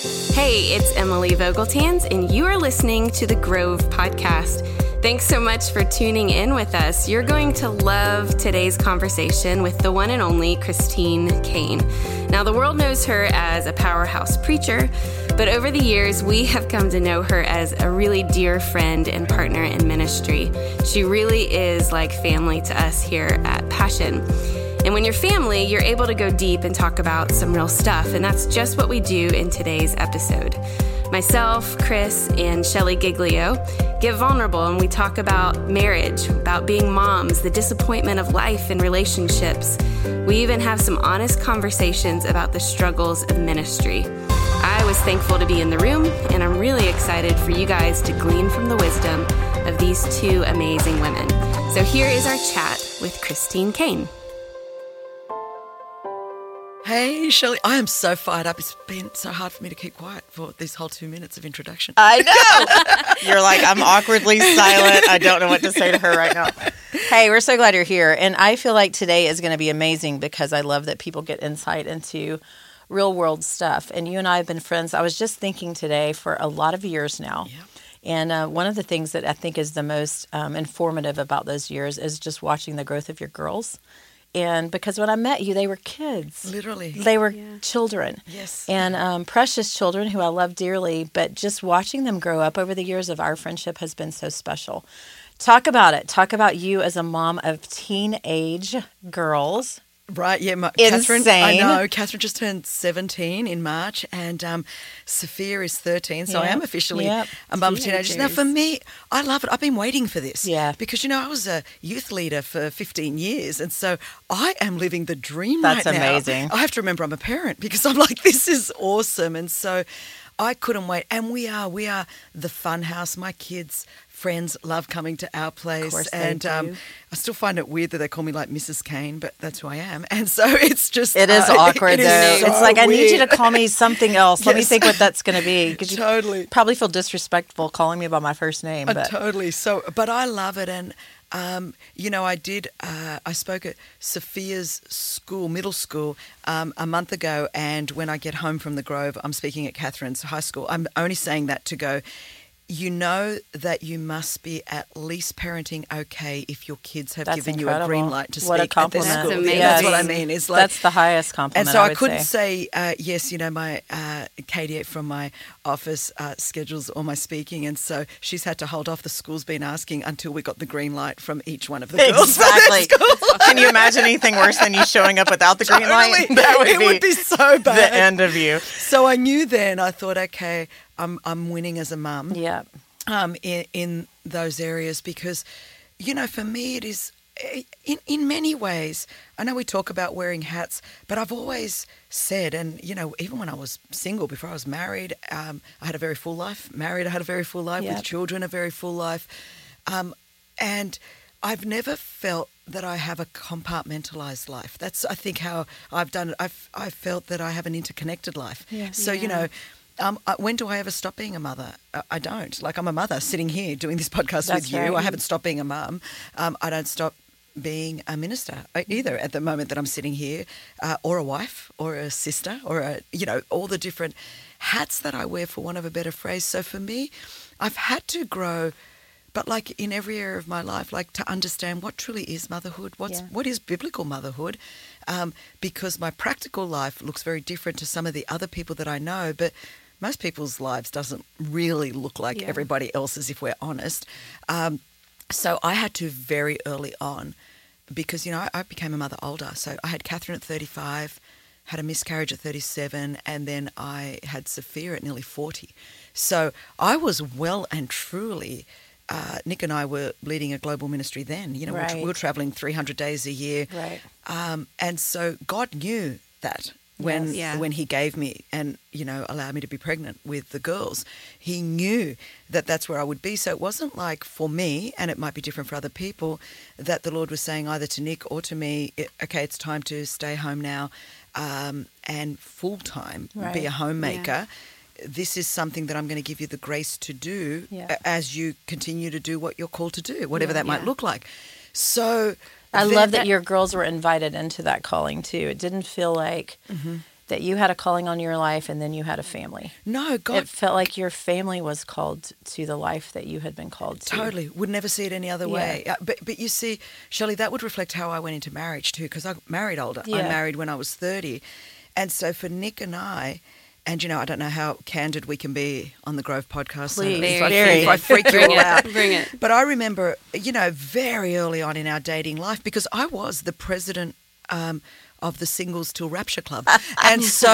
Hey, it's Emily Vogeltanz, and you are listening to the Grove Podcast. Thanks so much for tuning in with us. You're going to love today's conversation with the one and only Christine Caine. Now, the world knows her as a powerhouse preacher, but over the years, we have come to know her as a really dear friend and partner in ministry. She really is like family to us here at Passion. And when you're family, you're able to go deep and talk about some real stuff. And that's just what we do in today's episode. Myself, Chris, and Shelley Giglio get vulnerable and we talk about marriage, about being moms, the disappointment of life and relationships. We even have some honest conversations about the struggles of ministry. I was thankful to be in the room, and I'm really excited for you guys to glean from the wisdom of these two amazing women. So here is our chat with Christine Caine. Hey, Shelley. I am so fired up. It's been so hard for me to keep quiet for this whole two minutes of introduction. I know. you're like, I'm awkwardly silent. I don't know what to say to her right now. Hey, we're so glad you're here. And I feel like today is going to be amazing because I love that people get insight into real world stuff. And you and I have been friends. I was just thinking today for a lot of years now. Yeah. And uh, one of the things that I think is the most um, informative about those years is just watching the growth of your girls and because when I met you, they were kids. Literally. They were yeah. children. Yes. And um, precious children who I love dearly, but just watching them grow up over the years of our friendship has been so special. Talk about it. Talk about you as a mom of teenage girls Right, yeah, my. Catherine. I know. Catherine just turned seventeen in March, and um, Sophia is thirteen. So yep. I am officially yep. a mum of teenagers. Now, for me, I love it. I've been waiting for this. Yeah. Because you know, I was a youth leader for fifteen years, and so I am living the dream That's right now. amazing. I have to remember I'm a parent because I'm like, this is awesome, and so. I couldn't wait. And we are, we are the fun house. My kids friends love coming to our place. and um, I still find it weird that they call me like Mrs. Caine, but that's who I am. And so it's just. It is uh, awkward, it though. Is so it's like, weird. I need you to call me something else. Let me think what that's going to be. Because you Totally. probably feel disrespectful calling me by my first name. Uh, totally. So, but I love it, and um, you know, I did. Uh, I spoke at Sophia's school, middle school, um, a month ago, and when I get home from the Grove, I'm speaking at Catherine's high school. I'm only saying that to go. You know that you must be at least parenting okay if your kids have That's given you a green light to What a speak at their compliment. school. That's That's what I mean. It's like that's the highest compliment. and so I, would couldn't say. say, uh, yes, you know, my uh, Katie from my office uh, schedules all my speaking, and so she's had to hold off. The school's been asking until we got the green light from each one of the girls. Exactly. Can you imagine anything worse than you showing up without the green light? That would it be, would be so bad. the end of you. So I knew then. I thought, okay, I'm I'm winning as a mum. Yeah. um, in, in those areas because, you know, for me it is in in many ways. I know we talk about wearing hats, but I've always said, and you know, even when I was single, before I was married, um, I had a very full life. Married, I had a very full life Yep. with children, a very full life, um, and I've never felt that I have a compartmentalized life. That's I think how I've done it. I've I felt that I have an interconnected life. Yeah. So you know. Um, I- when do I ever stop being a mother? Uh, I don't. Like I'm a mother sitting here doing this podcast That's with you. right. I haven't stopped being a mum. Um, I don't stop being a minister uh, either at the moment that I'm sitting here, uh, or a wife, or a sister, or a you know all the different hats that I wear, for want of a better phrase. So for me, I've had to grow. But like in every area of my life, like to understand what truly is motherhood, what's Yeah. what is biblical motherhood, um, because my practical life looks very different to some of the other people that I know. But most people's lives doesn't really look like Yeah. everybody else's, if we're honest. Um, so I had to very early on, because you know I, I became a mother older. So I had Catherine at thirty-five, had a miscarriage at thirty-seven, and then I had Sophia at nearly forty. So I was well and truly. Uh, Nick and I were leading a global ministry then. You know, we were- we were traveling 300 days a year. Right. Um, and so God knew that when. Yeah. when He gave me and you know allowed me to be pregnant with the girls, He knew that that's where I would be. So it wasn't like for me, and it might be different for other people, that the Lord was saying either to Nick or to me, okay, it's time to stay home now um, and full time be a homemaker. This is something that I'm going to give you the grace to do Yeah. as you continue to do what you're called to do, whatever that might Yeah. look like. So I love that your girls were invited into that calling too. It didn't feel like Mm-hmm. that you had a calling on your life and then you had a family. No, God. It felt like your family was called to the life that you had been called to. Totally, would never see it any other Yeah. way. Uh, but but you see, Shelley, that would reflect how I went into marriage too, because I married older. I married when I was thirty, and so for Nick and I, and you know, I don't know how candid we can be on the Grove podcast. so Please. if I, Very. if I freak you all out, Bring it. But I remember, you know, very early on in our dating life, because I was the president. Um, of the Singles Till Rapture Club. And so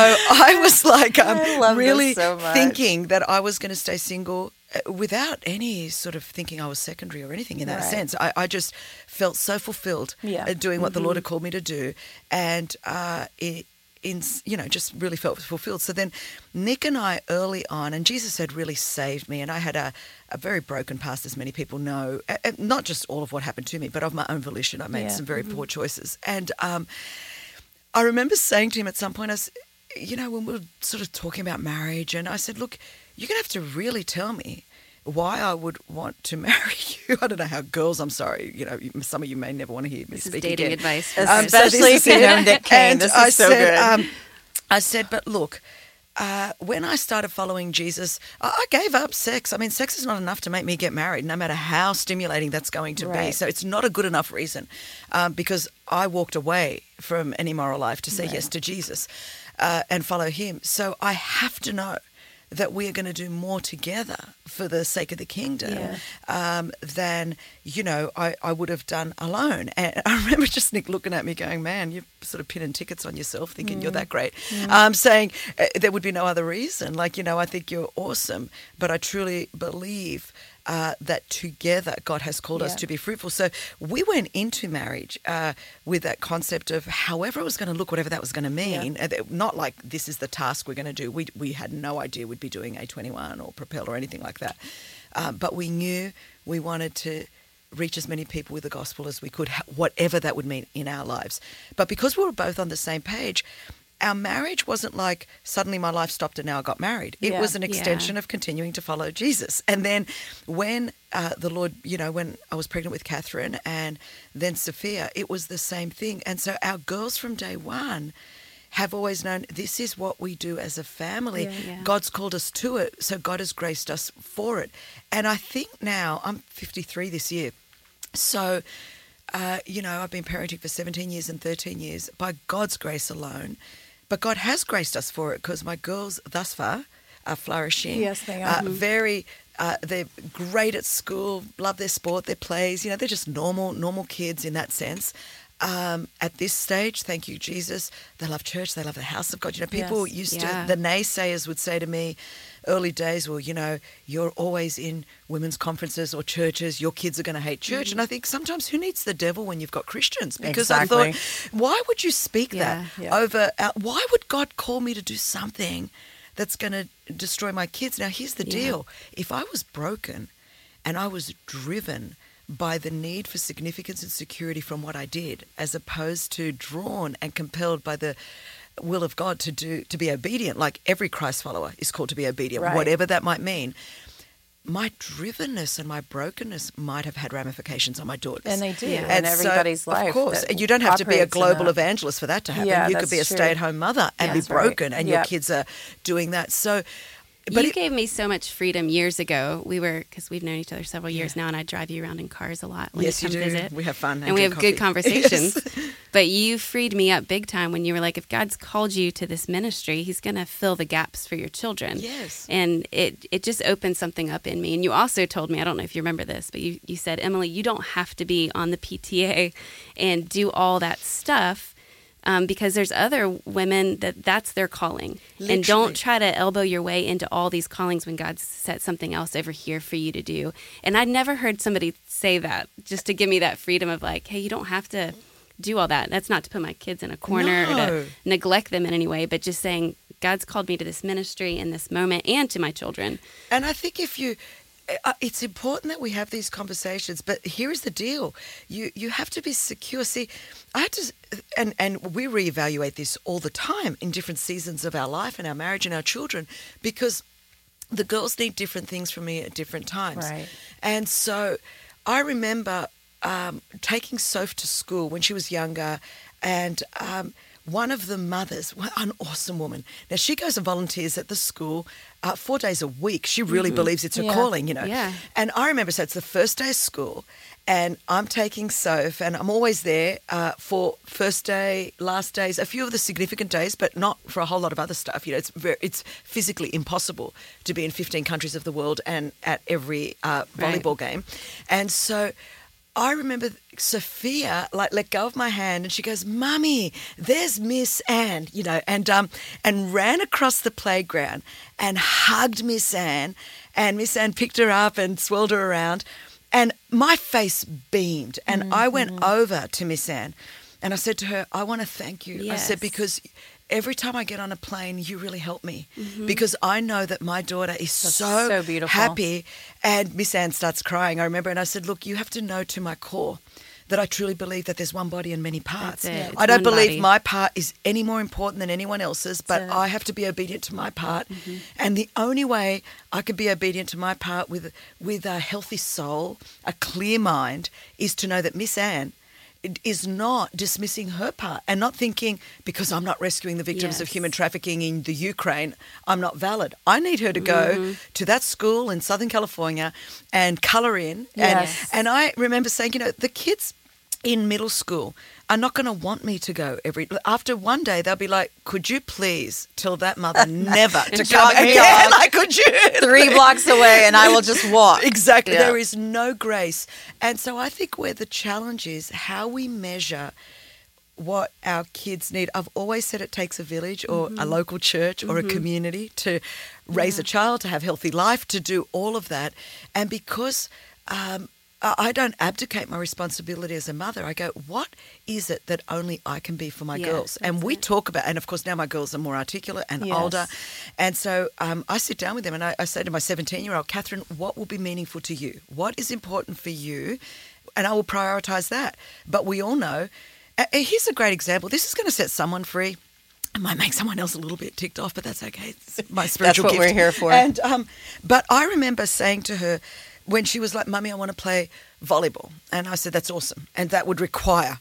I was like, um, really so thinking that I was going to stay single uh, without any sort of thinking I was secondary or anything in that Right. sense. I, I just felt so fulfilled Yeah. Mm-hmm. uh, doing what the Lord had called me to do. And uh, it, in, you know, just really felt fulfilled. So then Nick and I early on, and Jesus had really saved me. And I had a, a very broken past, as many people know, not just all of what happened to me, but of my own volition. I made Yeah. some very poor choices. And um, I remember saying to him at some point, I, s- you know, when we were sort of talking about marriage, and I said, look, you're going to have to really tell me why I would want to marry you. I don't know how girls, I'm sorry, you know, some of you may never want to hear me This is speak dating again. advice. Um, so Especially is if you know Nick Caine. And This is I so said, good. Um, I said, but look, uh, when I started following Jesus, I, I gave up sex. I mean, sex is not enough to make me get married, no matter how stimulating that's going to be. So it's not a good enough reason um, because I walked away from an immoral life to say yes to Jesus uh, and follow Him. So I have to know that we are going to do more together for the sake of the kingdom Yeah. um, than you know I, I would have done alone. And I remember just Nick looking at me, going, "Man, you're sort of pinning tickets on yourself, thinking you're that great." Um, saying uh, there would be no other reason. Like you know, I think you're awesome, but I truly believe. Uh, that together God has called us to be fruitful. So we went into marriage uh, with that concept of however it was going to look, whatever that was going to mean. That- Not like this is the task we're going to do. We, we had no idea we'd be doing A21 or Propel or anything like that. Um, but we knew we wanted to reach as many people with the gospel as we could, whatever that would mean in our lives. But because we were both on the same page, our marriage wasn't like suddenly my life stopped and now I got married. It Yeah. was an Yeah. extension of continuing to follow Jesus. And then when uh, the Lord, you know, when I was pregnant with Catherine and then Sophia, it was the same thing. And so our girls from day one have always known this is what we do as a family. Yeah. Yeah. God's called us to it, so God has graced us for it. And I think now I'm 53 this year, so uh, you know I've been parenting for 17 years and 13 years by God's grace alone. But God has graced us for it because my girls thus far are flourishing. Yes, they are. Uh, very. Uh, they're great at school, love their sport, their plays. You know, they're just normal, normal kids in that sense. Um, at this stage, thank you, Jesus. They love church. They love the house of God. You know, people Yes. used Yeah. to, the naysayers would say to me, early days, well, you know, you're always in women's conferences or churches. Your kids are going to hate church. And I think sometimes who needs the devil when you've got Christians? Because I thought, why would you speak Yeah. that Yeah. over? Uh, why would God call me to do something that's going to destroy my kids? Now, here's the Yeah. deal: if I was broken and I was driven by the need for significance and security from what I did, as opposed to drawn and compelled by the will of God to do to be obedient, like every Christ follower is called to be obedient, Right. whatever that might mean. My drivenness and my brokenness might have had ramifications on my daughters. And they do Yeah. in And so, everybody's life. Of course. And you don't have to be a global evangelist for that to happen. Yeah, you could be a true. stay at home mother and Yeah, be that's right. broken, and your kids are doing that. So, but you it- gave me so much freedom years ago. We were because we've known each other several years now, and I drive you around in cars a lot when Yes, you you do. visit. We have fun and, and we drink have good coffee. conversations. But you freed me up big time when you were like, if God's called you to this ministry, He's going to fill the gaps for your children. Yes. and it it just opened something up in me. And you also told me, I don't know if you remember this, but you you said, Emily, you don't have to be on the PTA and do all that stuff. Um, because there's other women that that's their calling, Literally. and don't try to elbow your way into all these callings when God's set something else over here for you to do. And I'd never heard somebody say that just to give me that freedom of like, hey, you don't have to do all that. That's not to put my kids in a corner or to neglect them in any way, but just saying God's called me to this ministry in this moment and to my children. And I think if you, uh, it's important that we have these conversations. But here is the deal: you you have to be secure. See, I had to, and and we reevaluate this all the time in different seasons of our life and our marriage and our children, because the girls need different things from me at different times. Right. And so, I remember um, taking Soph to school when she was younger, and um, one of the mothers, an awesome woman. Now she goes and volunteers at the school uh, four days a week. She really believes it's her Yeah. calling, you know. Yeah. And I remember, so it's the first day of school, and I'm taking Soph, and I'm always there uh, for first day, last days, a few of the significant days, but not for a whole lot of other stuff. You know, it's very, it's physically impossible to be in 15 countries of the world and at every uh, Right. volleyball game, and so. I remember Sophia like let go of my hand and she goes, "Mummy, there's Miss Anne," you know, and um and ran across the playground and hugged Miss Anne, and Miss Anne picked her up and swirled her around, and my face beamed, and I went over to Miss Anne, and I said to her, "I want to thank you." I said because. Every time I get on a plane, you really help me because I know that my daughter is so, so beautiful. happy. And Miss Anne starts crying. I remember, and I said, "Look, you have to know to my core that I truly believe that there's one body and many parts. I don't believe body. my part is any more important than anyone else's, but. I have to be obedient to my part. Mm-hmm. And the only way I could be obedient to my part with with a healthy soul, a clear mind, is to know that Miss Anne is not dismissing her part and not thinking because I'm not rescuing the victims of human trafficking in the Ukraine, I'm not valid. I need her to go Mm-hmm. to that school in Southern California and colour in. Yes. And, and I remember saying, you know, the kids in middle school are not going to want me to go every after one day they'll be like could you please tell that mother never to come again like could you Three blocks away, and I will just walk. Exactly. Yeah. There is no grace. And so I think where the challenge is how we measure what our kids need. I've always said it takes a village or Mm-hmm. a local church or a community to raise a child, to have healthy life, to do all of that. And because um, I don't abdicate my responsibility as a mother. I go, what is it that only I can be for my Yes, girls? And we it. talk about, and of course now my girls are more articulate and Yes. older, and so um, I sit down with them and I, I say to my 17 year old, Catherine, what will be meaningful to you? What is important for you? And I will prioritize that. But we all know, uh, here's a great example. This is going to set someone free. It might make someone else a little bit ticked off, but that's okay. It's my spiritual that's what gift. we're here for. And um, but I remember saying to her when she was like, "Mummy, I want to play volleyball," and I said, "That's awesome," and that would require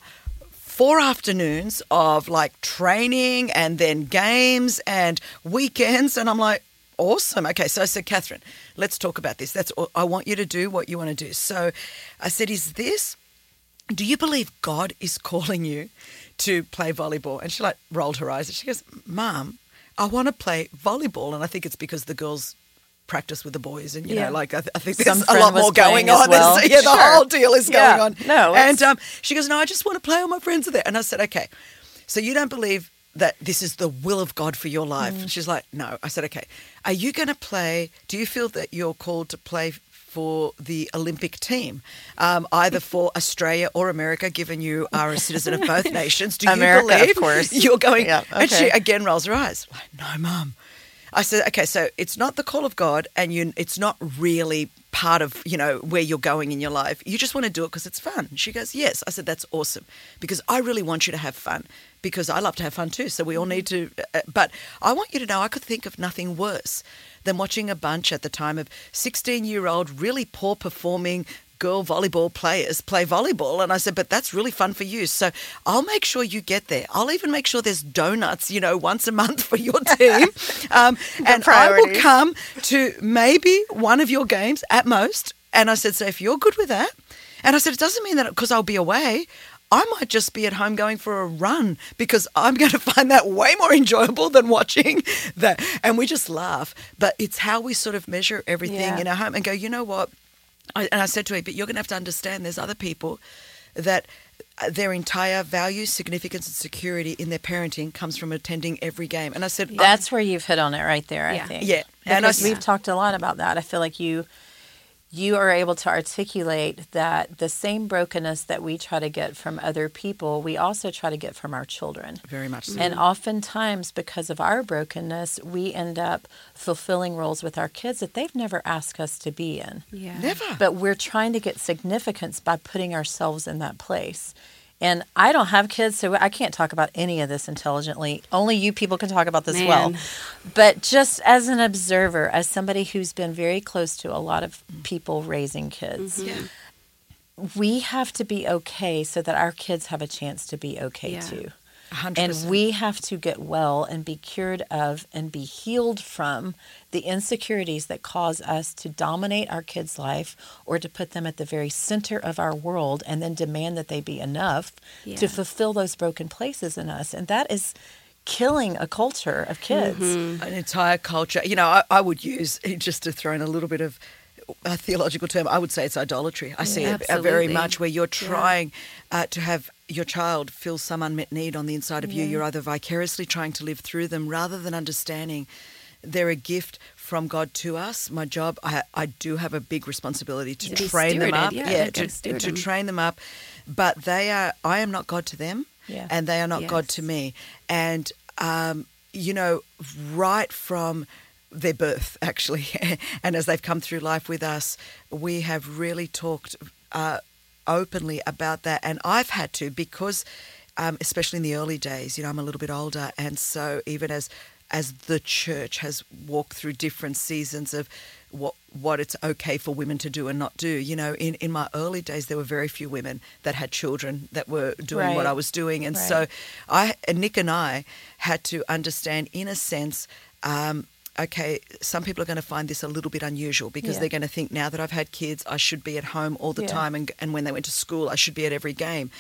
four afternoons of like training and then games and weekends. And I'm like, awesome. Okay. So I said, Catherine, let's talk about this. That's all. I want you to do what you want to do. So I said, is this, do you believe God is calling you to play volleyball? And she like rolled her eyes and she goes, Mom, I want to play volleyball. And I think it's because the girls practice with the boys and you Yeah. know like I, th- I think Some there's a lot more going on well. Yeah the Sure. whole deal is Yeah. going on No, and um, she goes, No, I just want to play. All my friends are there. And I said, Okay. So you don't believe that this is the will of God for your life? Mm. She's like, No. I said, Okay. Are you going to play? Do you feel that you're called to play for the Olympic team, um, either for Australia or America, given you are a citizen of both nations? Do you America, of believe course. you're going? Yeah, And she again rolls her eyes. Like, no, mum. I said, okay, so it's not the call of God, and you, it's not really part of you know where you're going in your life. You just want to do it because it's fun. She goes, yes. I said, that's awesome because I really want you to have fun because I love to have fun too. So we all need to. Uh, but I want you to know, I could think of nothing worse than watching a bunch at the time of 16 year old really poor performing girl volleyball players play volleyball. And I said, but that's really fun for you. So I'll make sure you get there. I'll even make sure there's donuts, you know, once a month for your team. Um, and I will come to maybe one of your games at most. And I said, so if you're good with that, and I said, it doesn't mean that because I'll be away. I might just be at home going for a run because I'm going to find that way more enjoyable than watching that. And we just laugh. But it's how we sort of measure everything Yeah. in our home and go, you know what? I, and I said to her, but you're going to have to understand there's other people that uh, their entire value, significance, and security in their parenting comes from attending every game. And I said, That's where you've hit on it right there. I Yeah. think. Yeah. And I we've talked a lot about that. I feel like you you are able to articulate that the same brokenness that we try to get from other people, we also try to get from our children. very much so. And oftentimes, because of our brokenness, we end up fulfilling roles with our kids that they've never asked us to be in. Yeah. Never. But we're trying to get significance by putting ourselves in that place. And I don't have kids, so I can't talk about any of this intelligently. Only you people can talk about this well. But just as an observer, as somebody who's been very close to a lot of people raising kids, mm-hmm. yeah. we have to be okay so that our kids have a chance to be okay Yeah. too. Hundred And percent. we have to get well and be cured of and be healed from the insecurities that cause us to dominate our kids' life or to put them at the very center of our world and then demand that they be enough Yeah. to fulfill those broken places in us. And that is killing a culture of kids. Mm-hmm. an entire culture. You know, I, I would use just to throw in a little bit of a theological term. I would say it's idolatry. I see it uh, very much where you're Yeah. trying uh, to have your child feels some unmet need on the inside of you. Yeah. You're either vicariously trying to live through them rather than understanding they're a gift from God to us. My job, I, I do have a big responsibility to, To train them up. yeah, yeah to, gotta to train them up. But they are. I am not God to them, Yeah. and they are not God to me. And um, you know, right from their birth, actually, and as they've come through life with us, we have really talked uh, openly about that. And I've had to because, um, especially in the early days, you know, I'm a little bit older, and so even as as the church has walked through different seasons of what what it's okay for women to do and not do. You know, in, in my early days, there were very few women that had children that were doing what I was doing, and Right. so I and Nick and I had to understand, in a sense. Um, Okay, some people are going to find this a little bit unusual because Yeah. they're going to think now that I've had kids, I should be at home all the Yeah. time, and, and when they went to school, I should be at every game.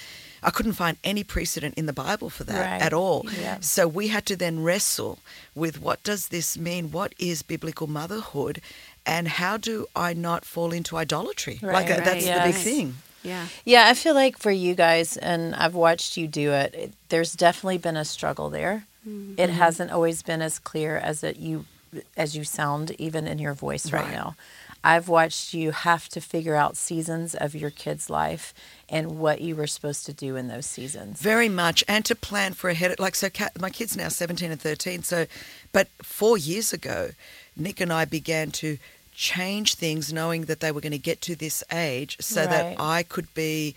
I couldn't find any precedent in the Bible for that Right. at all. Yeah. So we had to then wrestle with what does this mean? What is biblical motherhood? And how do I not fall into idolatry? like Right, uh, that's right, the big thing. Yeah. Yeah, I feel like for you guys, and I've watched you do it, it there's definitely been a struggle there. Mm-hmm. It hasn't always been as clear as it you as you sound even in your voice right, Right. now. I've watched you have to figure out seasons of your kid's life and what you were supposed to do in those seasons. Very much, and to plan for ahead. Like so, my kids now seventeen and thirteen. So, but four years ago, Nick and I began to change things, knowing that they were going to get to this age, so Right. that I could be.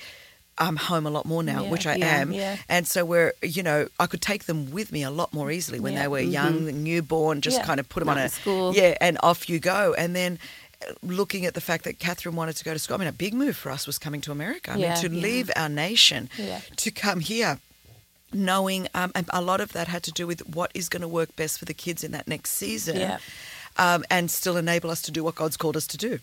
I'm home a lot more now, Yeah, which I yeah, am, yeah. and so we're you know I could take them with me a lot more easily when they were young, newborn, just kind of put them Not on a school. yeah, and off you go, and then. uh, Looking at the fact that Catherine wanted to go to school, I mean, a big move for us was coming to America. I mean, to leave our nation to come here knowing um, a lot of that had to do with what is going to work best for the kids in that next season um, and still enable us to do what god's called us to do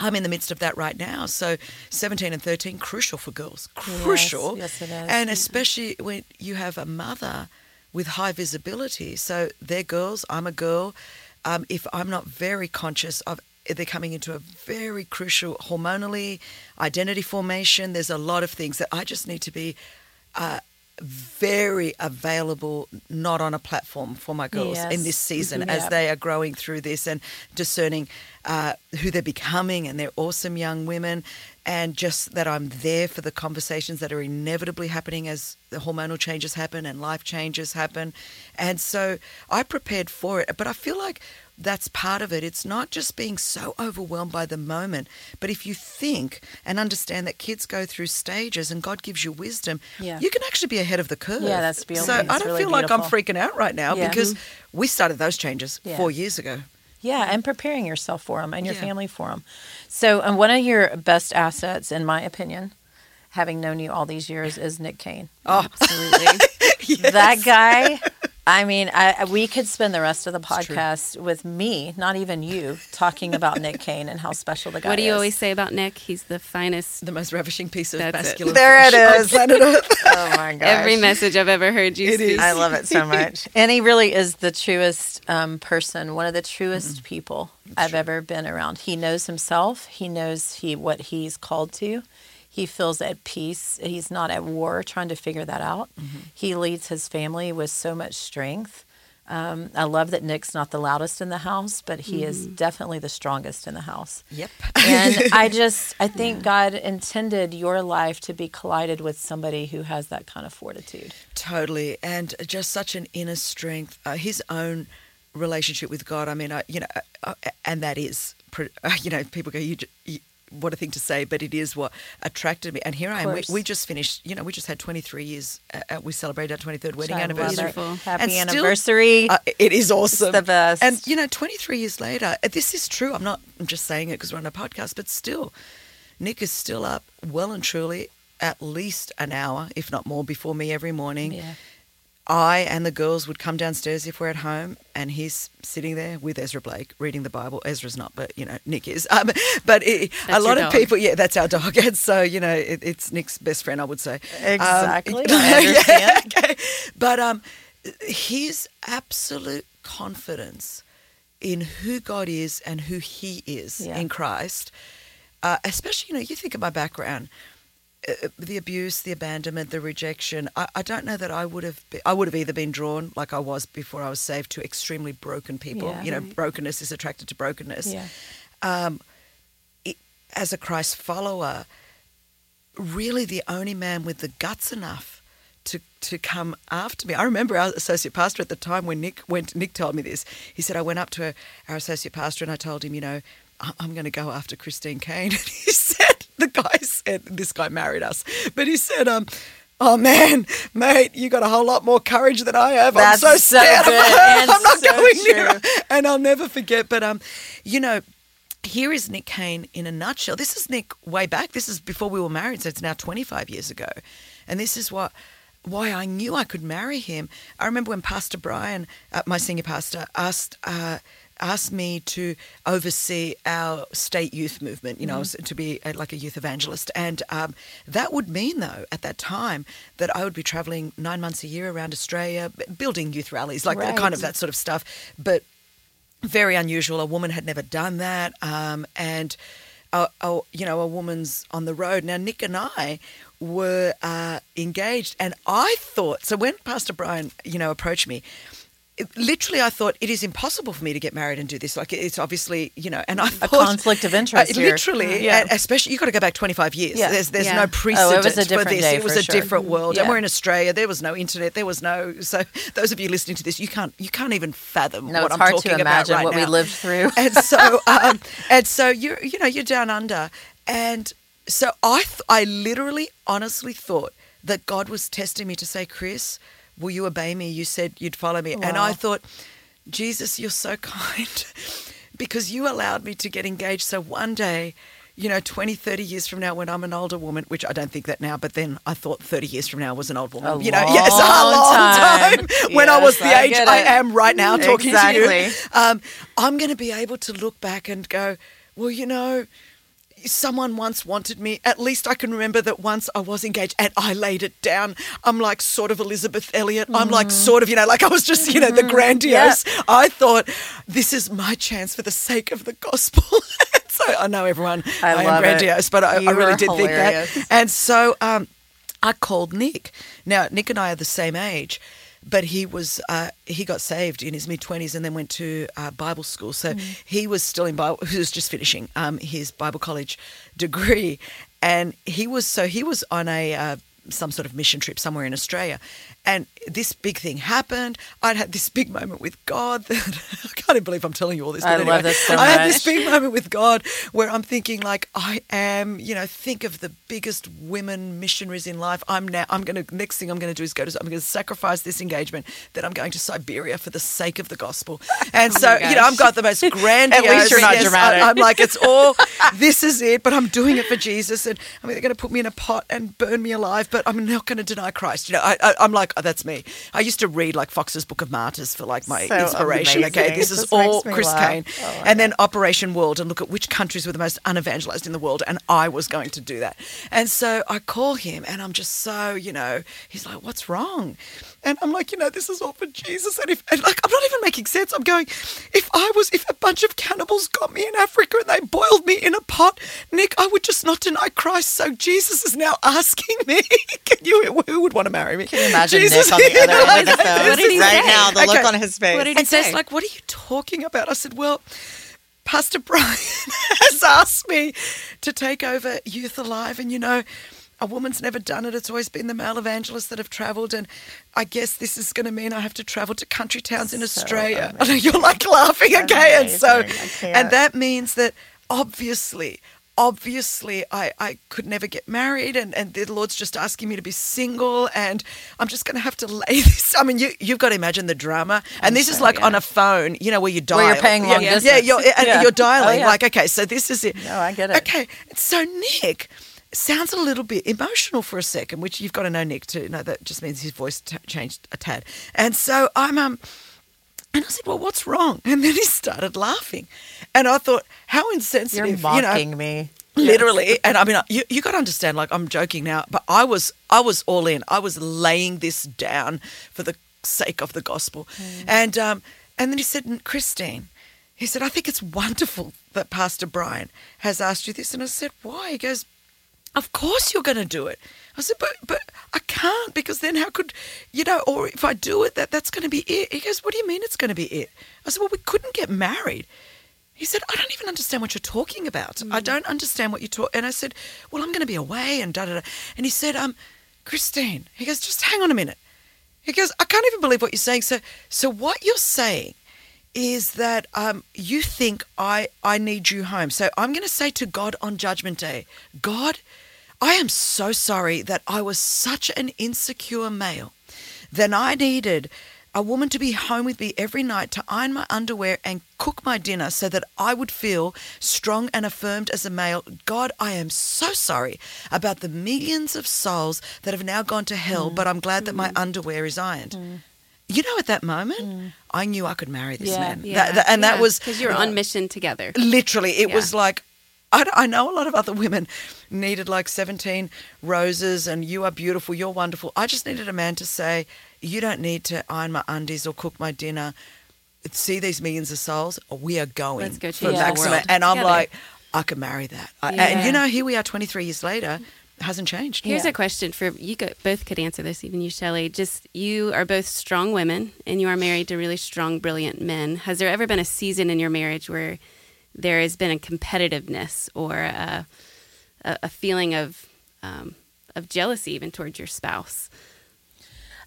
i'm in the midst of that right now. So 17 and 13 crucial for girls. Crucial. yes, it is. and especially when you have a mother with high visibility. So they're girls i'm a girl. Um, if i'm not very conscious of they're coming into a very crucial hormonally identity formation. There's a lot of things that i just need to be uh, very available, not on a platform for my girls in this season Mhm. as they are growing through this and discerning uh, who they're becoming. And they're awesome young women. And just that I'm there for the conversations that are inevitably happening as the hormonal changes happen and life changes happen. And so I prepared for it. But I feel like that's part of it. It's not just being so overwhelmed by the moment, but if you think and understand that kids go through stages and God gives you wisdom, Yeah. you can actually be ahead of the curve. Yeah, that's beautiful. So I don't really feel like I'm freaking out right now Yeah. because we started those changes Yeah. four years ago. Yeah, and preparing yourself for them and your Yeah. family for them. So, and one of your best assets, in my opinion, having known you all these years, is Nick Caine. Oh, Absolutely. That guy. I mean, I, I- we could spend the rest of the podcast with me, not even you, talking about Nick Caine and how special the guy is. what do you is. always say about Nick? He's the finest. the most ravishing piece of That's it. masculine There it flesh on is. Oh my gosh. Every message I've ever heard you It speak. is. I love it so much. And he really is the truest um, person, one of the truest people I've ever been around. He knows himself. He knows he what he's called to. He feels at peace. He's not at war trying to figure that out. He leads his family with so much strength. Um, I love that Nick's not the loudest in the house, but he is definitely the strongest in the house. Yep. And I just, I think God intended your life to be collided with somebody who has that kind of fortitude. Totally, and just such an inner strength. Uh, his own relationship with God. I mean, I, you know, uh, uh, and that is, uh, you know, people go, you, you, what a thing to say, but it is what attracted me. And here I am. We, we just finished. You know, we just had 23 years. Uh, uh, we celebrated our 23rd wedding I love it. anniversary. Happy And still- anniversary. Uh, it is awesome. the best. And you know, 23 years later, uh, this is true. I'm not I'm just saying it because we're on a podcast, but still, Nick is still up well and truly at least an hour, if not more, before me every morning. Yeah. I and the girls would come downstairs if we're at home, and he's sitting there with Ezra Blake reading the Bible. Ezra's not, but you know Nick is. Um, but it, a lot of people, yeah, that's our dog, and so you know it, it's Nick's best friend, I would say. Um, Exactly. I yeah, okay. But um, his absolute confidence in who God is and who He is Yeah. in Christ, uh, especially you know you think of my background the abuse, the abandonment, the rejection. I, I don't know that I would have. Be, I would have either been drawn, like I was before I was saved, to extremely broken people. Yeah. You know, brokenness is attracted to brokenness. Yeah. Um, it, as a Christ follower, really the only man with the guts enough to to come after me. I remember our associate pastor at the time when Nick went. Nick told me this. He said I went up to our associate pastor and I told him, you know, "I- I'm going to go after Christine Caine. And he said, the guy said, this guy married us, but he said, um. Oh man, mate, you got a whole lot more courage than I have. That's I'm so so scared. good and I'm not so going near her. And I'll never forget. But um, you know, here is Nick Caine in a nutshell. This is Nick way back. This is before we were married, so it's now 25 years ago. And this is what why I knew I could marry him. I remember when Pastor Brian, uh, my senior pastor, asked uh, asked me to oversee our state youth movement. You know, to be uh, like a youth evangelist, and um, that would mean though at that time that I would be traveling nine months a year around Australia, building youth rallies, like Right. kind of that sort of stuff. But very unusual. A woman had never done that, um, and a, a, you know, a woman's on the road. Now, Nick and I were uh, engaged, and I thought so. When Pastor Brian, you know, approached me. It- Literally, I thought it is impossible for me to get married and do this. Like it's obviously, you know, and I thought conflict of interest Uh, literally, Yeah. especially you got to go back twenty five years. Yeah. There's there's Yeah. no Oh, it precedent was a for this. day it was a sure. different world, and we're in Australia. There was no internet. There was no. So those of you listening to this, you can't you can't even fathom No, what it's I'm hard talking to imagine about right what we lived through. and so um, and so you're you know you're down under and so i th- i literally honestly thought that god was testing me to say chris will you obey me? You said you'd follow me. And i thought jesus you're so kind because you allowed me to get engaged so one day you know 20 30 years from now when i'm an older woman which i don't think that now but then i thought 30 years from now was an old woman. A you know yes a long time. time, when i was the I age i am right now talking to you. Um, I'm going to be able to look back and go, well, you know, someone once wanted me. At least I can remember that once I was engaged and I laid it down. I'm like sort of Elisabeth Elliot. I'm like Mm-hmm. sort of, you know, like I was just, you know, the grandiose. I thought this is my chance for the sake of the gospel. so I know everyone, I I, am it. grandiose, but I, I really did think that. And so um, I called Nick. Now, Nick and I are the same age, but he was uh, he got saved in his mid twenties and then went to uh, Bible school. So Mm. he was still in Bible. He was just finishing um, his Bible college degree, and he was so he was on a. Uh, some sort of mission trip somewhere in Australia, and this big thing happened. I'd had this big moment with God. That I can't even believe I'm telling you all this. I but love this so I had this big moment with God where I'm thinking like I am, you know, think of the biggest women missionaries in life. I'm now I'm going to next thing I'm going to do is go to I'm going to sacrifice this engagement that I'm going to Siberia for the sake of the gospel. And oh so, you know, I've got the most grandiose At least you're not yes, dramatic. I, am like it's all this is it, but I'm doing it for Jesus and I mean they're going to put me in a pot and burn me alive, but I'm not going to deny Christ. You know, I, I I'm like oh, Oh, that's me. I used to read like Fox's Book of Martyrs for like my So inspiration. Okay, amazing. this is This all Chris laugh. Caine. Oh and then Operation World and look at which countries were the most unevangelized in the world. And I was going to do that. And so I call him and I'm just so, you know, he's like, what's wrong? And I'm like, you know, this is all for Jesus. And if, and like, I'm not even making sense. I'm going, if I was, if a bunch of cannibals got me in Africa and they boiled me in a pot, Nick, I would just not deny Christ. So Jesus is now asking me, can you, who would want to marry me? Can you imagine Jesus, Nick on the other end of the phone What did he right say? now? The look on his face. What did he And so say? it's like, what are you talking about? I said, well, Pastor Brian has asked me to take over Youth Alive. And, you know, a woman's never done it. It's always been the male evangelists that have travelled. And I guess this is going to mean I have to travel to country towns in So Australia. I know you're like laughing, okay? And so, amazing. And that means that obviously, obviously I, I could never get married and, and the Lord's just asking me to be single and I'm just going to have to lay this. I mean, you, you've got to imagine the drama. And this is like yeah. on a phone, you know, where you dial. Where you're paying long yeah, distance. Yeah, you're, and Yeah. you're oh, dialing Oh, yeah. like, okay, so this is it. No, I get it. Okay, so Nick, sounds a little bit emotional for a second, which you've got to know Nick to know that just means his voice t- changed a tad. And so I'm um. And I said, "Well, what's wrong?" And then he started laughing, and I thought, "How insensitive!" You're you know, mocking me. literally and i mean you, you got to understand like i'm joking now but i was i was all in i was laying this down for the sake of the gospel and um and then he said christine he said i think it's wonderful that pastor brian has asked you this and i said why he goes of course you're going to do it i said but but i can't because then how could you know or if i do it that that's going to be it he goes what do you mean it's going to be it i said well we couldn't get married he said, I don't even understand what you're talking about. I don't understand what you talk. And I said, Well, I'm going to be away and da da da. And he said, Um, Christine, he goes, just hang on a minute. He goes, I can't even believe what you're saying. So, so what you're saying is that um, you think I I need you home. So I'm going to say to God on Judgment Day, God, I am so sorry that I was such an insecure male. Then I needed a woman to be home with me every night to iron my underwear and cook my dinner so that I would feel strong and affirmed as a male. God, I am so sorry about the millions of souls that have now gone to hell, mm. but I'm glad that my mm. underwear is ironed. Mm. You know, at that moment, I knew I could marry this Yeah. man. That- that- and that was because you're on mission together. literally it Yeah. was like I, I know a lot of other women needed like 17 roses and you are beautiful you're wonderful i just needed a man to say you don't need to iron my undies or cook my dinner see these millions of souls we are going Let's go for change the maximum world and i'm together. like i could marry that I, and Yeah. you know here we are 23 years later hasn't changed Here's Yeah. a question for you. Both could answer this, even you, Shelley. Just you are both strong women, and you are married to really strong, brilliant men. Has there ever been a season in your marriage where there has been a competitiveness or a, a, feeling of um, of jealousy, even towards your spouse?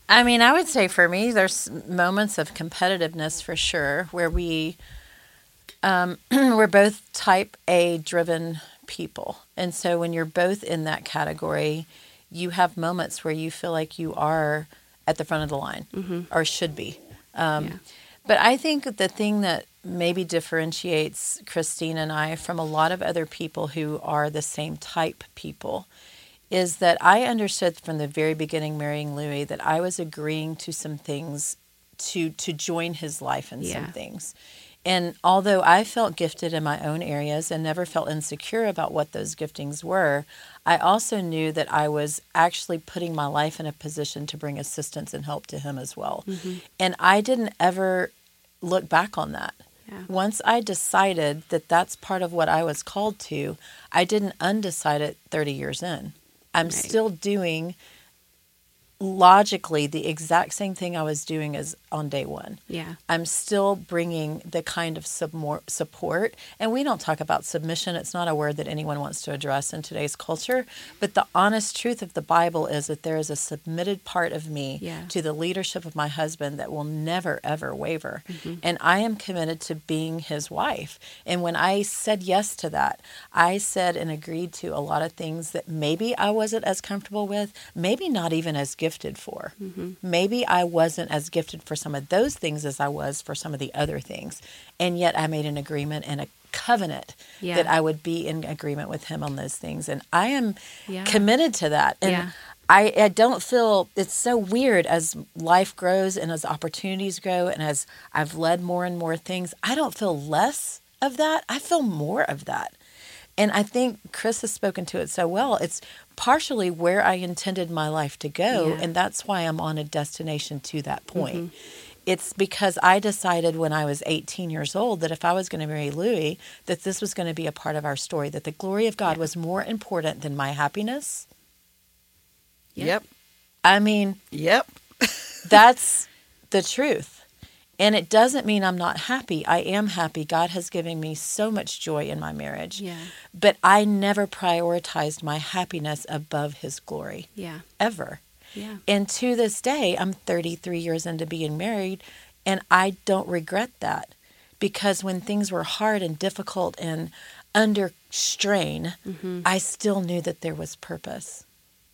I mean, I would say for me, there's moments of competitiveness for sure where we, um, we're both type A driven people. And so when you're both in that category, you have moments where you feel like you are at the front of the line or should be. Um, Yeah. But I think the thing that maybe differentiates Christine and I from a lot of other people who are the same type people is that I understood from the very beginning marrying Louis that I was agreeing to some things to to join his life in Yeah. some things. And although I felt gifted in my own areas and never felt insecure about what those giftings were, I also knew that I was actually putting my life in a position to bring assistance and help to him as well. Mm-hmm. And I didn't ever look back on that. Yeah. Once I decided that that's part of what I was called to, I didn't undecide it 30 years in. I'm Right. still doing logically the exact same thing I was doing as on day one. Yeah. I'm still bringing the kind of submor- support. And we don't talk about submission. It's not a word that anyone wants to address in today's culture. But the honest truth of the Bible is that there is a submitted part of me Yeah. to the leadership of my husband that will never, ever waver. Mm-hmm. And I am committed to being his wife. And when I said yes to that, I said and agreed to a lot of things that maybe I wasn't as comfortable with, maybe not even as gifted for. Mm-hmm. Maybe I wasn't as gifted for some of those things as I was for some of the other things. And yet I made an agreement and a covenant Yeah. that I would be in agreement with him on those things. And I am Yeah. committed to that. And Yeah. I, I don't feel it's so weird as life grows and as opportunities grow and as I've led more and more things. I don't feel less of that. I feel more of that. And I think Chris has spoken to it so well. It's partially where I intended my life to go. Yeah. And that's why I'm on a destination to that mm-hmm. point. It's because I decided when I was 18 years old that if I was going to marry Louis, that this was going to be a part of our story, that the glory of God was more important than my happiness. Yeah. yep I mean, yep that's the truth. And it doesn't mean I'm not happy. I am happy. God has given me so much joy in my marriage. Yeah. But I never prioritized my happiness above his glory, Yeah. ever. Yeah. And to this day, I'm 33 years into being married, and I don't regret that because when things were hard and difficult and under strain, mm-hmm. I still knew that there was purpose.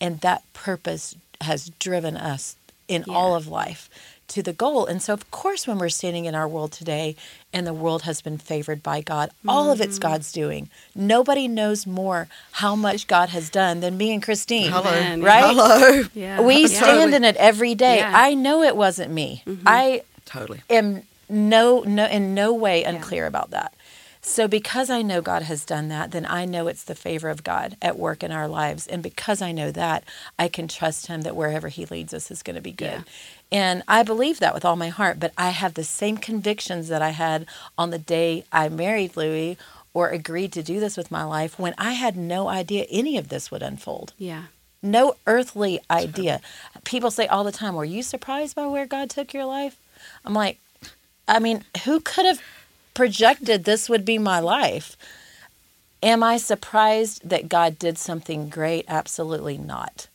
And that purpose has driven us in all of life. To the goal. And so, of course, when we're standing in our world today and the world has been favored by God, all of it's mm-hmm. God's doing. Nobody knows more how much God has done than me and Christine. Hello. Amen. Right? Hello. Yeah. We Yeah. stand in it every day. Yeah. I know it wasn't me. Mm-hmm. I Totally. am no no in no way unclear about that. So because I know God has done that, then I know it's the favor of God at work in our lives. And because I know that, I can trust him that wherever he leads us is going to be good. And I believe that with all my heart, but I have the same convictions that I had on the day I married Louie or agreed to do this with my life when I had no idea any of this would unfold Yeah. no earthly idea. People say all the time, Were you surprised by where God took your life? I'm like, I mean, who could have projected this would be my life? Am I surprised that God did something great? Absolutely not.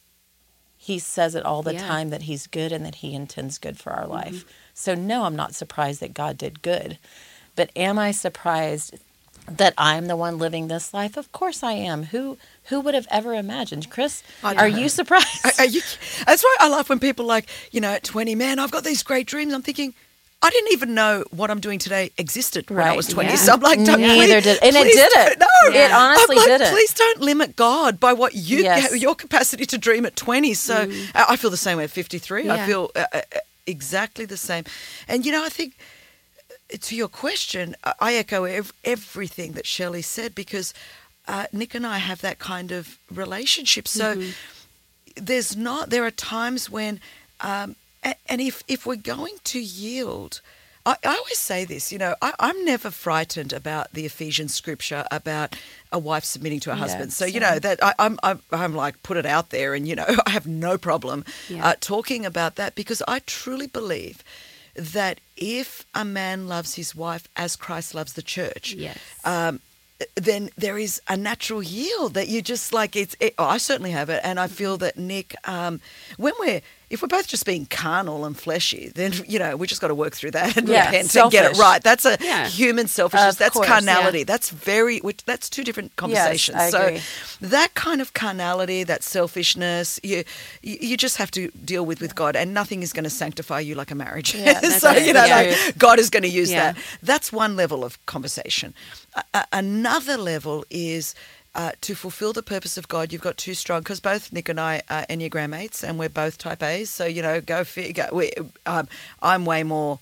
He says it all the Yeah. time that He's good and that He intends good for our mm-hmm. life. So, no, I'm not surprised that God did good. But am I surprised that I'm the one living this life? Of course I am. Who who would have ever imagined? Chris, are you surprised? Are- are you- that's why I laugh when people like, you know, at 20, man, I've got these great dreams. I'm thinking, I didn't even know what I'm doing today existed when I was 20. yeah. So I'm like, don't, Neither please, did- and it did it. No, It honestly like, didn't. Please don't limit God by what you Yes. your capacity to dream at 20. So I I feel the same way at 53. I feel uh, uh, exactly the same. And you know, I think uh, to your question, I- echo ev- everything that Shelley said because uh, Nick and I have that kind of relationship. So there's not. There are times when, um, and if if we're going to yield. I, I always say this, you know, I, I'm never frightened about the Ephesians scripture about a wife submitting to her husband. So, you know, that I, I'm, I'm, I'm like, put it out there and, you know, I have no problem Yeah. uh, talking about that because I truly believe that if a man loves his wife as Christ loves the church, Yes. um, then there is a natural yield that you just like. It's. It, oh, I certainly have it, and I feel that Nick, um, when we're if we're both just being carnal and fleshy, then you know we just got to work through that and Yeah, repent and get it right. That's a Yeah. human selfishness. Of that's course, carnality. yeah. That's very. Which, that's two different conversations. I so that kind of carnality, that selfishness, you you just have to deal with with God, and nothing is going to sanctify you like a marriage. So you know, like, God is going to use that. That's one level of conversation. A- a- another level is uh, to fulfill the purpose of God. You've got two strong, because both Nick and I are Enneagram mates, and we're both Type A's. So you know, go figure. We, um, I'm way more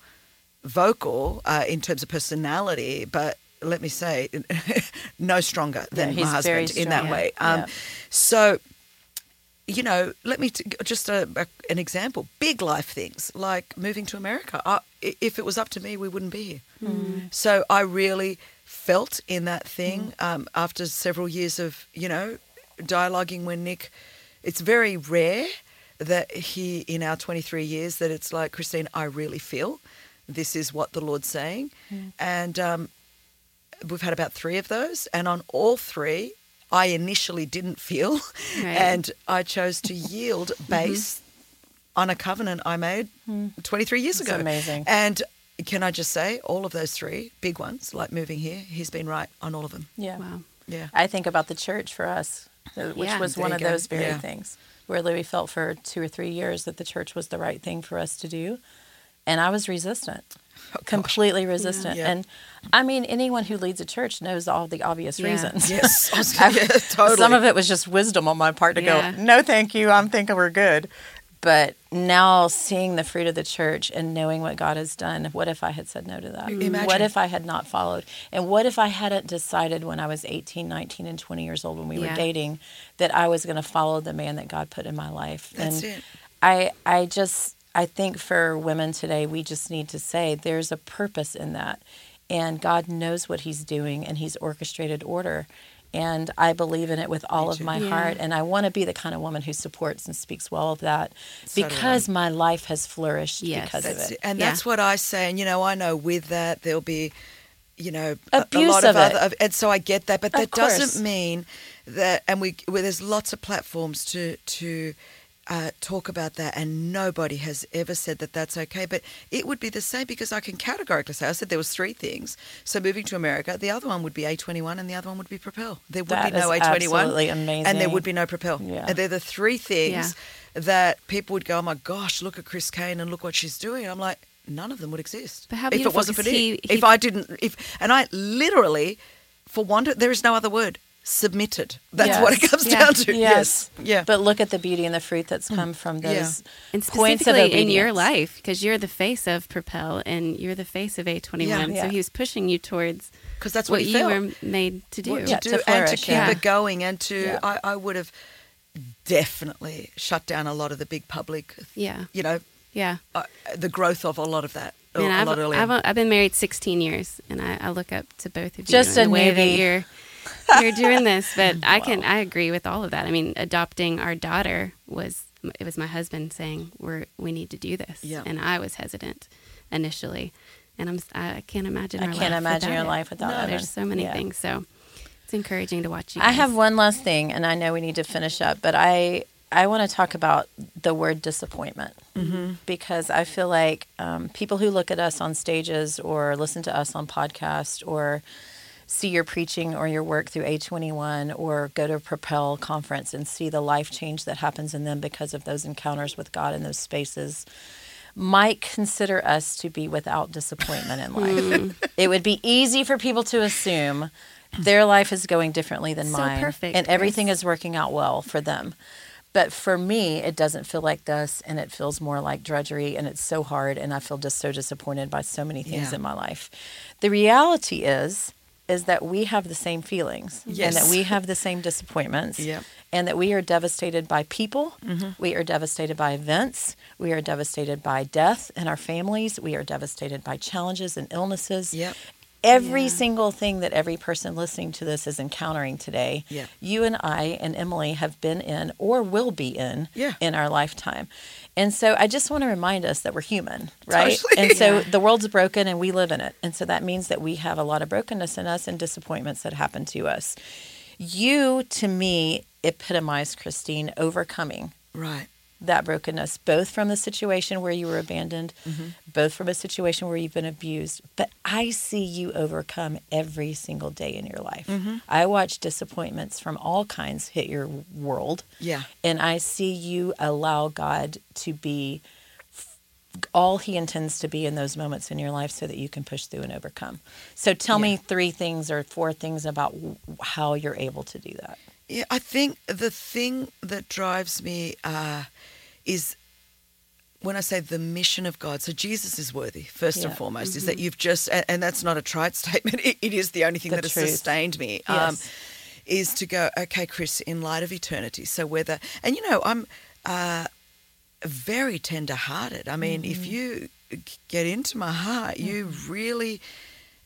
vocal uh, in terms of personality, but let me say, no stronger than Yeah, my husband in that strong. way. Yeah. Um, So you know, let me t- just a, a, an example. Big life things like moving to America. I, if it was up to me, we wouldn't be here. So I really felt in that thing um, after several years of you know dialoguing when Nick. It's very rare that he in our 23 years that it's like Christine. I really feel this is what the Lord's saying, and um, we've had about three of those, and on all three, I initially didn't feel, Right. and I chose to yield based on a covenant I made 23 years It's ago. amazing. And can I just say, all of those three big ones, like moving here, he's been right on all of them. Yeah. Wow. Yeah. I think about the church for us, uh, which Yeah. was There one of go. those very Yeah. things where Louie felt for two or three years that the church was the right thing for us to do. And I was resistant, completely resistant. Yeah. And I mean, anyone who leads a church knows all the obvious Yeah. reasons. Yes. I yeah, totally. Some of it was just wisdom on my part to Yeah. go, no, thank you. I'm thinking we're good. But now seeing the fruit of the church and knowing what God has done, what if I had said no to that? Mm-hmm. Imagine. What if I had not followed? And what if I hadn't decided when I was 18, 19, and 20 years old when we Yeah. were dating that I was going to follow the man that God put in my life? That's and it. I, I just, I think for women today, we just need to say there's a purpose in that. And God knows what He's doing and He's orchestrated order. And I believe in it with all of my Yeah. heart. And I want to be the kind of woman who supports and speaks well of that So because my life has flourished Yes. because That's of it. it. And Yeah. that's what I say. And, you know, I know with that there'll be, you know, a- a, lot of, of it. other, of, and so I get that. But that doesn't mean that, and we, well, there's lots of platforms to, to uh, talk about that, and nobody has ever said that that's okay. But it would be the same because I can categorically say I said there was three things. So moving to America, the other one would be A21, and the other one would be Propel. There would That be no is A21, absolutely amazing. and there would be no Propel. Yeah. And they're the three things that people would go, "Oh my gosh, look at Chris Caine and look what she's doing." I'm like, none of them would exist But how if it wasn't for he- me. he- If I didn't, if and I literally, for want there is no other word, submitted. That's what it comes Yeah. down to. Yes. Yeah. But look at the beauty and the fruit that's come from Yeah. those and points of specifically in your life because you're the face of propel and you're the face of a21 Yeah. Yeah. so he was pushing you towards because that's what, what, you felt. were made to do what Yeah, to to do and to keep yeah. it going and to Yeah. I, I would have definitely shut down a lot of the big public yeah you know yeah uh, the growth of a lot of that a, Man, a I've, lot earlier I've, I've been married 16 years and I, I look up to both of you Just a the way that you're you're doing this but I can I agree with all of that I mean adopting our daughter was it was my husband saying we're we need to do this Yeah. and I was hesitant initially and I'm I can't imagine I can't life imagine your it. life without no, Evan. there's so many Yeah. things so it's encouraging to watch you I have one last thing, and I know we need to finish up, but I I want to talk about the word disappointment Mm-hmm. because I feel like um, people who look at us on stages or listen to us on podcasts or see your preaching or your work through A21 or go to a Propel conference and see the life change that happens in them because of those encounters with God in those spaces might consider us to be without disappointment in life. Hmm. it would be easy for people to assume their life is going differently than So mine perfect, and everything is working out well for them. But for me, it doesn't feel like this, and it feels more like drudgery, and it's so hard, and I feel just so disappointed by so many things Yeah. in my life. The reality is, is that we have the same feelings, and that we have the same disappointments, Yep. and that we are devastated by people, Mm-hmm. we are devastated by events, we are devastated by death in our families, we are devastated by challenges and illnesses. Yep. Every Yeah. single thing that every person listening to this is encountering today, Yeah. you and I and Emily have been in or will be in Yeah. in our lifetime. And so I just want to remind us that we're human, right? Totally. And so Yeah. the world's broken and we live in it. And so that means that we have a lot of brokenness in us and disappointments that happen to us. You, to me, epitomize, Christine, overcoming right that brokenness, both from the situation where you were abandoned, both from a situation where you've been abused. But I see you overcome every single day in your life. I watch disappointments from all kinds hit your world. Yeah. And I see you allow God to be all he intends to be in those moments in your life so that you can push through and overcome. So tell me three things or four things about how you're able to do that. Yeah, I think the thing that drives me uh, is when I say the mission of God. So Jesus is worthy, first and Yeah. foremost, is that you've just, and, and that's not a trite statement, it, it is the only thing The that has sustained me. Um, is to go, okay, Chris, in light of eternity. So whether, and you know, I'm uh, very tender hearted. I mean, if Mm-hmm. you get into my heart, you really,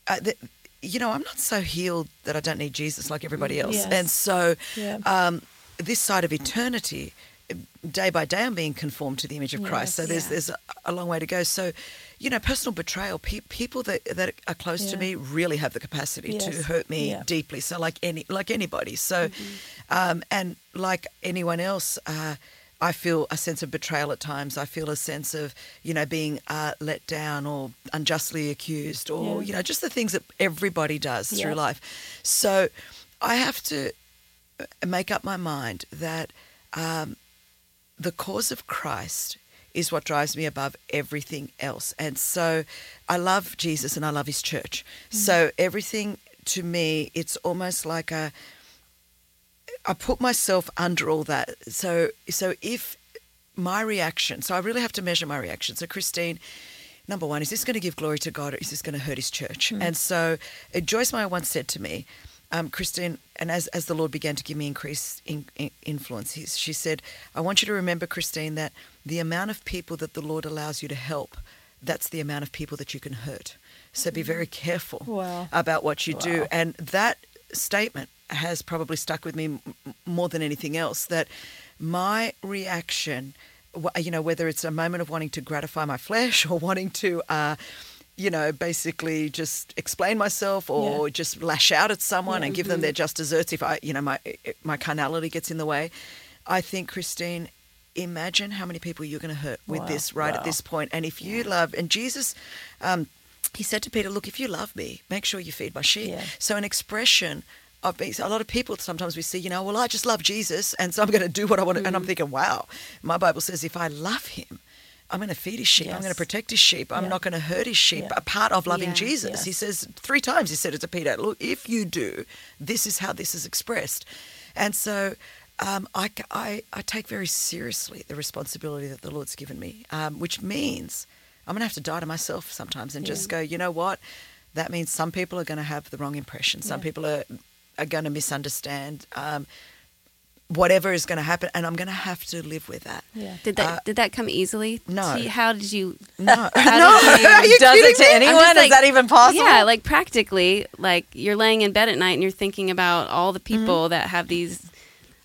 uh, the, you know, I'm not so healed that I don't need Jesus like everybody else. Yes. And so, Yeah. um, this side of eternity, day by day, I'm being conformed to the image of Christ. So there's Yeah. there's a, long way to go. So, you know, personal betrayal. Pe- people that that are close to me really have the capacity to hurt me Yeah. deeply. So, like any like anybody. So, Mm-hmm. um, and like anyone else. Uh, I feel a sense of betrayal at times. I feel a sense of, you know, being uh, let down or unjustly accused or, Yeah. you know, just the things that everybody does Yeah. through life. So I have to uh, make up my mind that um, the cause of Christ is what drives me above everything else. And so I love Jesus and I love his church. Mm. So everything to me, it's almost like a, I put myself under all that. So, so if my reaction, so I really have to measure my reaction. So, Christine, number one, is this going to give glory to God or is this going to hurt his church? Mm. And so, Joyce Meyer once said to me, um, Christine, and as, as the Lord began to give me increased in, in, influence, he, she said, I want you to remember, Christine, that the amount of people that the Lord allows you to help, that's the amount of people that you can hurt. So be very careful Wow. about what you do. And that statement has probably stuck with me more than anything else that my reaction, you know, whether it's a moment of wanting to gratify my flesh or wanting to, uh, you know, basically just explain myself or Yeah. just lash out at someone Yeah. and give them their just desserts if I, you know, my my carnality gets in the way. I think, Christine, imagine how many people you're going to hurt with Wow. this right Wow. at this point. And if you love, and Jesus, um, he said to Peter, "Look, if you love me, make sure you feed my sheep." Yeah. So an expression. Of being, a lot of people sometimes we see, you know, well, I just love Jesus, and so I'm going to do what I want to. Mm-hmm. And I'm thinking, wow, my Bible says if I love him, I'm going to feed his sheep. I'm going to protect his sheep. I'm Yeah. not going to hurt his sheep. Yeah. A part of loving Yeah. Jesus. He says three times, he said it to Peter, look, if you do, this is how this is expressed. And so um, I, I, I take very seriously the responsibility that the Lord's given me, um, which means I'm going to have to die to myself sometimes and just go, you know what? That means some people are going to have the wrong impression. Some people are, are going to misunderstand. Um, whatever is going to happen, and I'm going to have to live with that. Yeah. Did that Uh, did that come easily? no. you? How did you? No, How no, you- are you Does it to me? anyone? just Is that even possible? Yeah, like practically, like you're laying in bed at night and you're thinking about all the people that have these.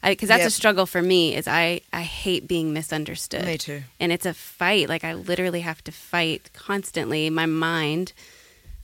Because that's Yep. a struggle for me. Is I I hate being misunderstood. Me too. And it's a fight. Like I literally have to fight constantly. My mind.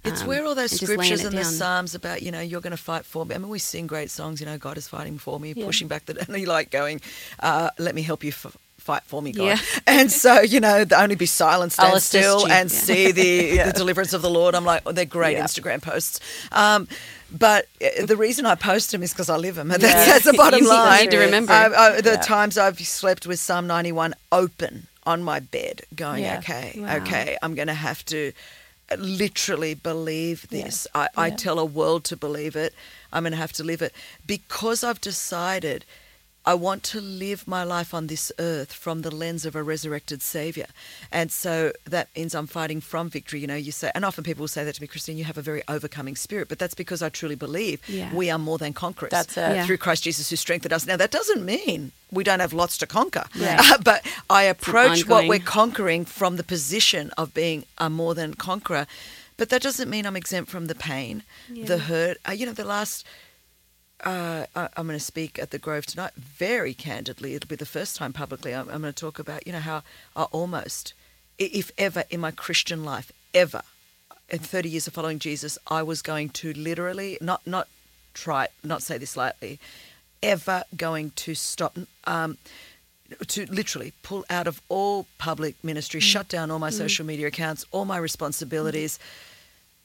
It's um, where all those and just laying scriptures and the. Psalms about, you know, you're going to fight for me. I mean, we sing great songs, you know, God is fighting for me, Yeah. pushing back the, and you like going, uh, let me help you f- fight for me, God. Yeah. And so, you know, the only be silent, stand I'll still, and Yeah. see the, the deliverance of the Lord. I'm like, oh, they're great. Instagram posts. Um, but uh, the reason I post them is because I live them. And that's, that's the bottom You line. need to remember. I, I, the times I've slept with Psalm 91 open on my bed, going, okay, Wow. okay, I'm going to have to literally believe this. I, I Yeah. tell a world to believe it. I'm going to have to live it because I've decided I want to live my life on this earth from the lens of a resurrected Savior. And so that means I'm fighting from victory. You know, you say, and often people will say that to me, Christine, you have a very overcoming spirit. But that's because I truly believe Yeah. we are more than conquerors That's it. Yeah. through Christ Jesus who strengthened us. Now, that doesn't mean we don't have lots to conquer, Right. Uh, but I approach what we're conquering from the position of being a more than conqueror. But that doesn't mean I'm exempt from the pain, the hurt. Uh, you know, the last. Uh, I, I'm going to speak at the Grove tonight very candidly. It'll be the first time publicly. I'm, I'm going to talk about, you know, how I almost, if ever in my Christian life, ever, in 30 years of following Jesus, I was going to literally, not, not try, not say this lightly, ever going to stop, um, to literally pull out of all public ministry, shut down all my social media accounts, all my responsibilities.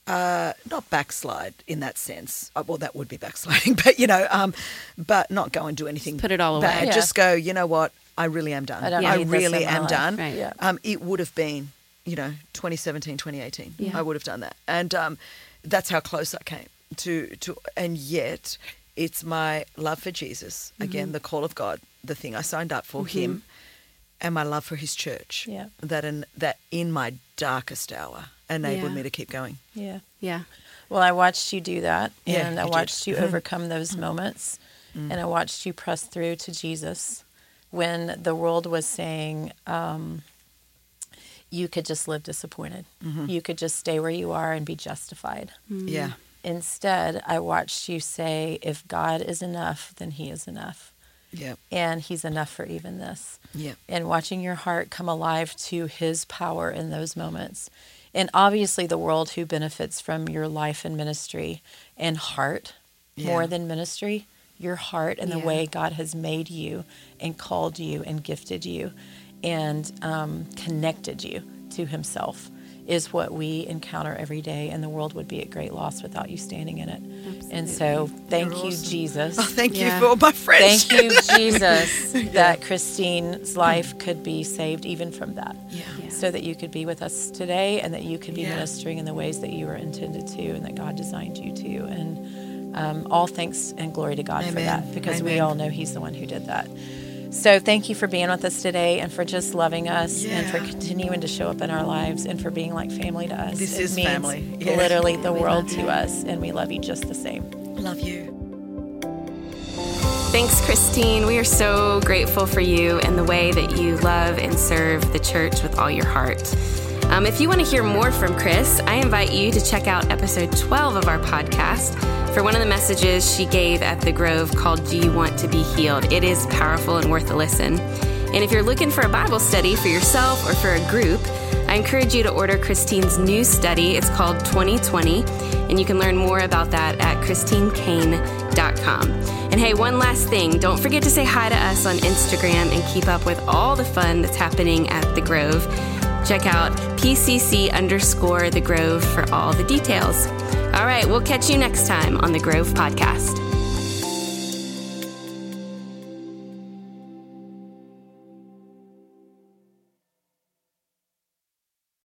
Uh, not backslide in that sense. Uh, well, that would be backsliding, but you know, um, but not go and do anything. put it all away. bad. Yeah. Just go. You know what? I really am done. I don't Yeah. need really am life. done. Right. Yeah. Um, it would have been, you know, 2017, 2018. Yeah. I would have done that, and um, that's how close I came to to. And yet, it's my love for Jesus Mm-hmm. again, the call of God, the thing I signed up for Him, and my love for His church. Yeah. That in that in my darkest hour enabled Yeah. me to keep going. Yeah. Yeah. Well, I watched you do that, Yeah, and I you did. watched you Mhm. overcome those moments, and I watched you press through to Jesus when the world was saying um, you could just live disappointed, you could just stay where you are and be justified. Yeah. Instead, I watched you say, "If God is enough, then He is enough, Yeah. and He's enough for even this." Yeah. and watching your heart come alive to his power in those moments. And obviously, the world who benefits from your life and ministry and heart more than ministry, your heart and the Yeah. way God has made you and called you and gifted you and um, connected you to himself is what we encounter every day. And the world would be at great loss without you standing in it. And so, thank You're you, awesome. Jesus. Oh, thank Yeah. you for my friends. Thank you, Jesus, that Christine's life could be saved even from that. Yeah. Yeah. So that you could be with us today and that you could be Yeah. ministering in the ways that you were intended to and that God designed you to. And um, all thanks and glory to God for that because we all know He's the one who did that. So thank you for being with us today and for just loving us and for continuing to show up in our lives and for being like family to us. This It is means family. Yeah. Literally the We world to us and we love you just the same. Love you. Thanks, Christine. We are so grateful for you and the way that you love and serve the church with all your heart. Um, if you want to hear more from Chris, I invite you to check out episode 12 of our podcast for one of the messages she gave at the Grove called Do You Want to Be Healed? It is powerful and worth a listen. And if you're looking for a Bible study for yourself or for a group, I encourage you to order Christine's new study. It's called 2020, and you can learn more about that at christinecaine.com. And hey, one last thing don't forget to say hi to us on Instagram and keep up with all the fun that's happening at The Grove. Check out PCC underscore The Grove for all the details. All right, we'll catch you next time on The Grove Podcast.